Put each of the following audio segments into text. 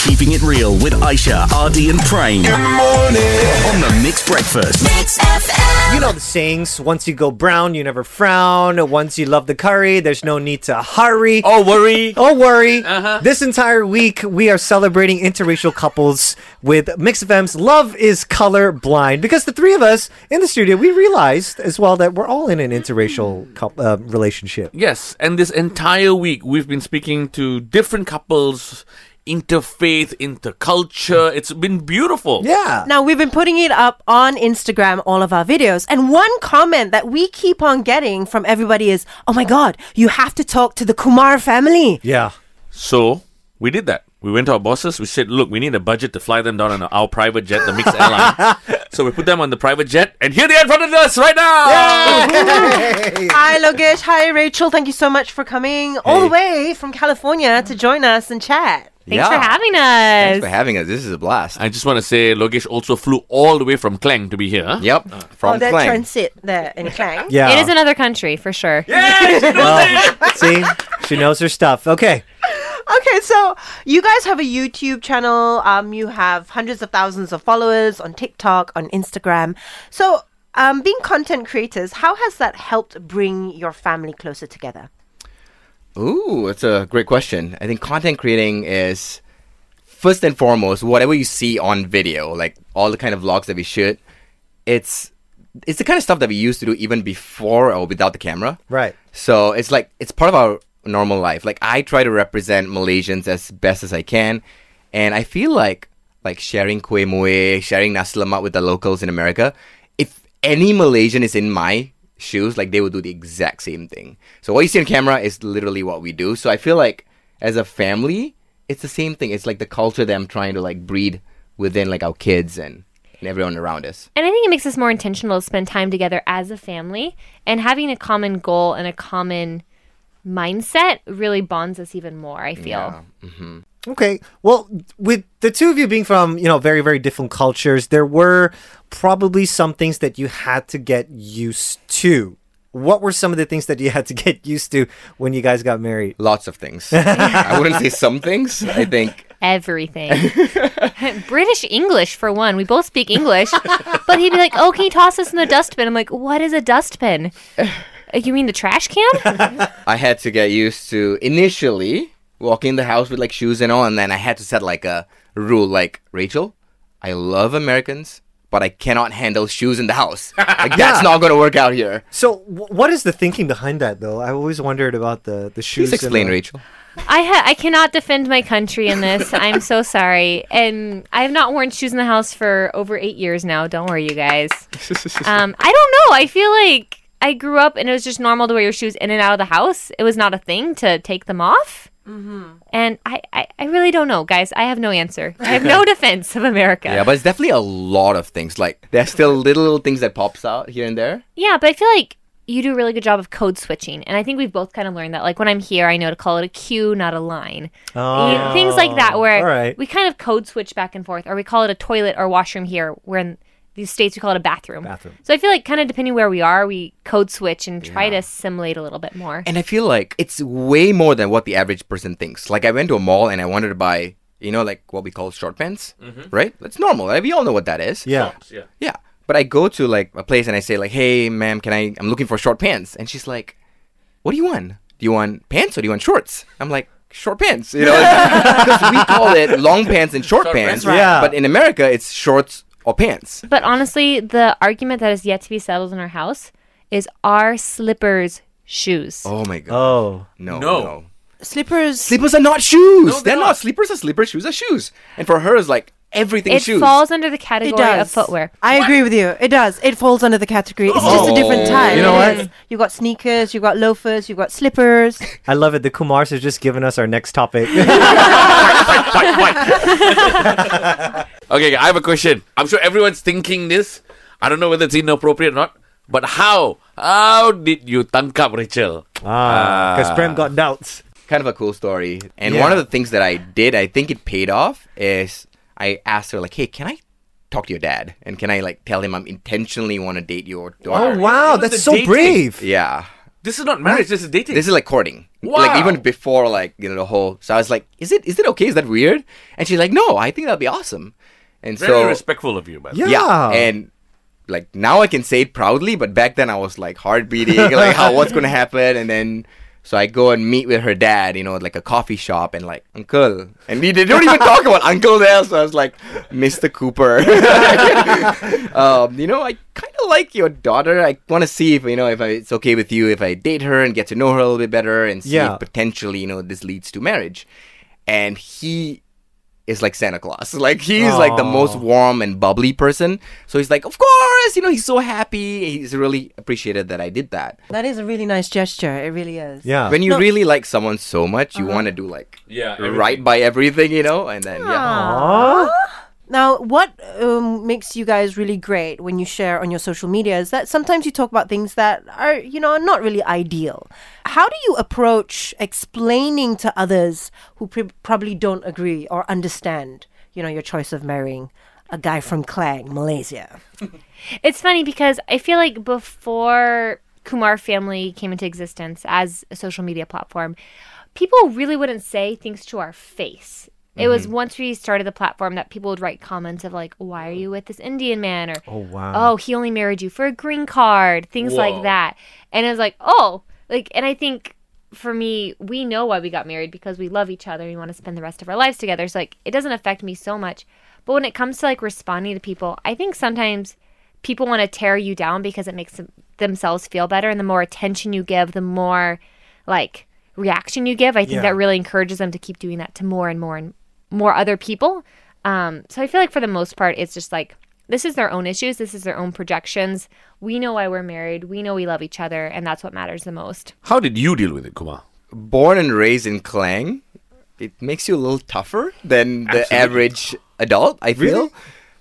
Keeping it real with Aishah, RD, and Prem. Good morning. On the Mixed Breakfast. Mix FM. You know the sayings, once you go brown, you never frown. Once you love the curry, there's no need to hurry. Oh, worry. Oh, worry. Uh-huh. This entire week, we are celebrating interracial couples with Mix FM's Love is Color Blind. Because the three of us in the studio, we realized as well that we're all in an interracial cou- uh, relationship. Yes, and this entire week we've been speaking to different couples, interfaith, interculture. It's been beautiful. Yeah. Now, we've been putting it up on Instagram, all of our videos. And one comment that we keep on getting from everybody is, oh my God, you have to talk to the Kumar family. Yeah. So we did that. We went to our bosses. We said, "Look, we need a budget to fly them down on our private jet, the Mixed Airline." so we put them on the private jet, and here they are in front of us right now. Hi, Logesh. Hi, Rachel. Thank you so much for coming all the way from California to join us and chat. Thanks for having us. Thanks for having us. This is a blast. I just want to say, Logesh also flew all the way from Klang to be here. Yep. From oh, that Klang. transit there in Klang. Yeah. It is another country for sure. Well, see, she knows her stuff. Okay. Okay, so you guys have a YouTube channel. Um, you have hundreds of thousands of followers on TikTok, on Instagram. So, um, being content creators, how has that helped bring your family closer together? Ooh, that's a great question. I think content creating is first and foremost whatever you see on video, like all the kind of vlogs that we shoot. It's it's the kind of stuff that we used to do even before or without the camera. Right. So it's like it's part of our normal life. Like I try to represent Malaysians as best as I can, and I feel like like sharing kuih muih, sharing nasi lemak with the locals in America. If any Malaysian is in my shoes, like they would do the exact same thing. So what you see on camera is literally what we do. So I feel like as a family, it's the same thing. It's like the culture that I'm trying to like breed within like our kids and, and everyone around us. And I think it makes us more intentional to spend time together as a family and having a common goal and a common mindset really bonds us even more, I feel. Mm-hmm. Okay. Well, with the two of you being from, you know, very, very different cultures, there were probably some things that you had to get used to. What were some of the things that you had to get used to when you guys got married? Lots of things. I wouldn't say some things. I think Everything. British English, for one. We both speak English. but he'd be like, oh, can you toss this in the dustbin? I'm like, what is a dustbin? You mean the trash can? I had to get used to initially walking in the house with like shoes and all, and then I had to set like a rule like Rachel, I love Americans, but I cannot handle shoes in the house. Like that's not gonna work out here. So, w- what is the thinking behind that, though? I always wondered about the the shoes. Please and explain, the- Rachel. I ha- I cannot defend my country in this. I'm so sorry. And I have not worn shoes in the house for over eight years now. Don't worry, you guys. Um, I don't know. I feel like I grew up and it was just normal to wear your shoes in and out of the house. It was not a thing to take them off. Mm-hmm. And I, I, I really don't know, guys. I have no answer. I have no defense of America. Yeah, but it's definitely a lot of things. Like there's still little, little things that pops out here and there. Yeah, but I feel like you do a really good job of code switching. And I think we've both kind of learned that. Like when I'm here, I know to call it a queue, not a line. Oh, You- Things like that where all right. we kind of code switch back and forth. Or we call it a toilet or washroom here, where in these states we call it a bathroom. Bathroom. So I feel like kind of depending where we are, we code switch and try to assimilate a little bit more. And I feel like it's way more than what the average person thinks. Like I went to a mall and I wanted to buy, you know, like what we call short pants, mm-hmm. right? That's normal. Like, we all know what that is. Yeah. Yeah. Yeah. But I go to like a place and I say like, "Hey, ma'am, can I? I'm looking for short pants." And she's like, "What do you want? Do you want pants or do you want shorts?" I'm like, "Short pants," you know, because we call it long pants and short, Short pants. pants, right. Yeah. But in America, it's shorts or pants. But honestly, the argument that is yet to be settled in our house is are slippers shoes? Oh my god. Oh. no, No. no. Slippers. Slippers are not shoes. No, they're, they're not. not. Slippers are slippers. Shoes are shoes. And for her, it's like everything it shoes. falls under the It category does. of footwear. I agree with you. It does. It falls under the category. It's just a different Oh. type. You know It what? is. You've got sneakers, you've got loafers, you've got slippers. I love it. The Kumars has just given us our next topic. Okay, I have a question. I'm sure everyone's thinking this. I don't know whether it's inappropriate or not. But how? How did you tangkap Rachel? ah, because Prem got doubts. kind of a cool story. And Yeah. one of the things that I did, I think it paid off, is I asked her like, "Hey, can I talk to your dad? And can I like tell him I'm intentionally want to date your daughter?" Oh wow, that's so dating. brave. Yeah. This is not marriage. This is dating. This is like courting. Wow. Like even before like, you know, the whole so I was like, Is it is it okay? Is that weird? And she's like, No, I think that'd be awesome. And very so respectful of you, by the way. Yeah. yeah. And like now I can say it proudly, but back then I was like heart beating, like how what's gonna happen and then so I go and meet with her dad, you know, at like a coffee shop and like, Uncle. And we, they don't even talk about uncle there, so I was like, Mr. Cooper. um, you know, I kind of like your daughter. I want to see if, you know, if I, it's okay with you if I date her and get to know her a little bit better and see Yeah. if potentially, you know, this leads to marriage. And he is like Santa Claus. Like he's like the most warm and bubbly person. So he's like, of course, you know, he's so happy. He's really appreciated that I did that. That is a really nice gesture. It really is. Yeah. When you No. really like someone so much, Uh-huh. you want to do like Yeah, right by everything, you know, and then yeah. Aw. Now, what um, makes you guys really great when you share on your social media is that sometimes you talk about things that are, you know, not really ideal. How do you approach explaining to others who pre- probably don't agree or understand, you know, your choice of marrying a guy from Klang, Malaysia? It's funny because I feel like before Kumar Family came into existence as a social media platform, people really wouldn't say things to our face. It was mm-hmm. once we started the platform that people would write comments of like, "Why are you with this Indian man?" or Oh wow. "Oh, he only married you for a green card," things Whoa. like that. And it was like, "Oh, like," and I think for me, we know why we got married because we love each other. And we want to spend the rest of our lives together. So like, it doesn't affect me so much. But when it comes to like responding to people, I think sometimes people want to tear you down because it makes them, themselves feel better. And the more attention you give, the more like reaction you give. I think Yeah. that really encourages them to keep doing that to more and more and more other people. Um, so I feel like for the most part, it's just like this is their own issues. This is their own projections. We know why we're married. We know we love each other, and that's what matters the most. How did you deal with it, Kumar? Born and raised in Klang, it makes you a little tougher than the average adult, I feel. Really?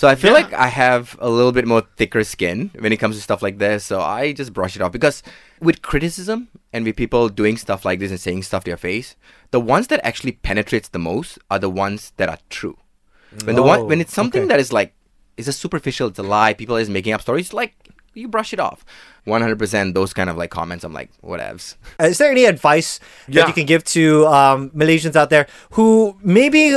So I feel Yeah. like I have a little bit more thicker skin when it comes to stuff like this. So I just brush it off because with criticism and with people doing stuff like this and saying stuff to your face, the ones that actually penetrates the most are the ones that are true. When the one Oh, when it's something okay. that is like it's a superficial, it's a lie, people are just making up stories, like you brush it off. One hundred percent those kind of like comments, I'm like, whatevs. Uh, Is there any advice Yeah. that you can give to um, Malaysians out there who maybe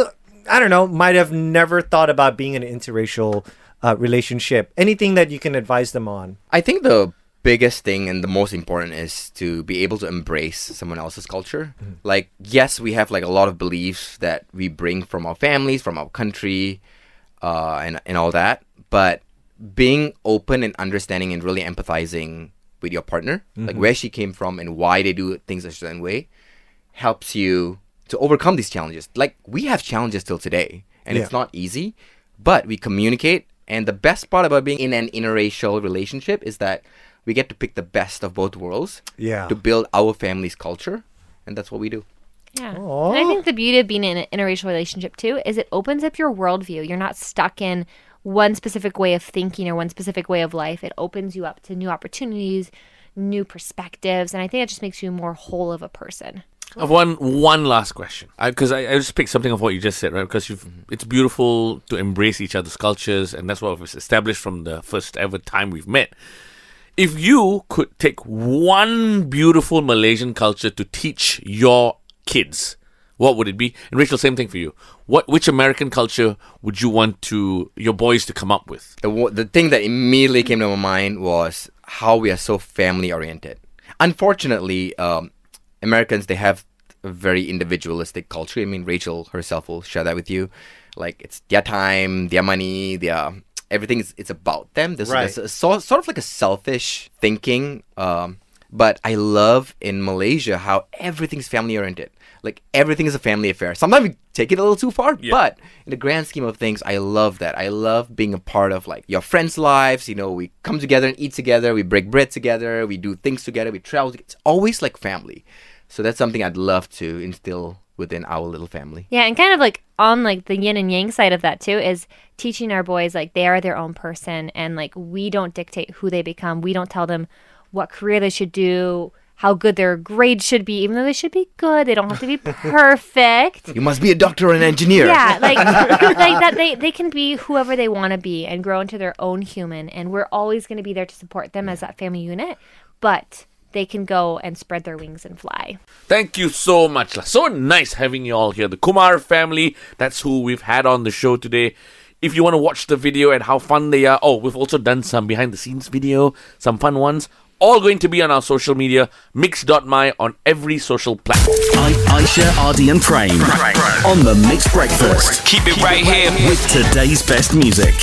I don't know might have never thought about being in an interracial uh, relationship? Anything that you can advise them on? I think the biggest thing and the most important is to be able to embrace someone else's culture. Like, yes, we have like a lot of beliefs that we bring from our families, from our country, uh, and and all that. But being open and understanding and really empathizing with your partner, like where she came from and why they do things a certain way, helps you to overcome these challenges. Like we have challenges till today, and it's not easy, but we communicate. And the best part about being in an interracial relationship is that we get to pick the best of both worlds Yeah. to build our family's culture, and that's what we do. Yeah. Aw. And I think the beauty of being in an interracial relationship too is it opens up your worldview. You're not stuck in one specific way of thinking or one specific way of life. It opens you up to new opportunities, new perspectives, and I think it just makes you more whole of a person. I've one one last question because I, I just picked something of what you just said, right? Because it's beautiful to embrace each other's cultures, and that's what was established from the first ever time we've met. If you could take one beautiful Malaysian culture to teach your kids, what would it be? And Rachel, same thing for you. What which American culture would you want to your boys to come up with? the the thing that immediately came to my mind was how we are so family oriented. Unfortunately, um, Americans they have a very individualistic culture. I mean, Rachel herself will share that with you. Like it's their time, their money, their everything is it's about them. There's, Right. there's a, so, sort of like a selfish thinking. Um, but I love in Malaysia how everything's family oriented. Like everything is a family affair. Sometimes we take it a little too far, Yeah. but in the grand scheme of things, I love that. I love being a part of like your friends' lives. You know, we come together and eat together. We break bread together. We do things together. We travel. It's always like family. So that's something I'd love to instill within our little family. Yeah, and kind of like on like the yin and yang side of that too is teaching our boys like they are their own person and like we don't dictate who they become. We don't tell them what career they should do, how good their grades should be, even though they should be good. They don't have to be perfect. You must be a doctor or an engineer. Yeah, like like that they they can be whoever they want to be and grow into their own human and we're always going to be there to support them as that family unit. But they can go and spread their wings and fly. Thank you so much. So nice having you all here. The Kumar family, that's who we've had on the show today. If you want to watch the video and how fun they are, oh, we've also done some behind the scenes video, some fun ones. All going to be on our social media, mix.my on every social platform. I- Aishah, RD, and Prem on the Mixed Breakfast Keep it right here. with today's best music.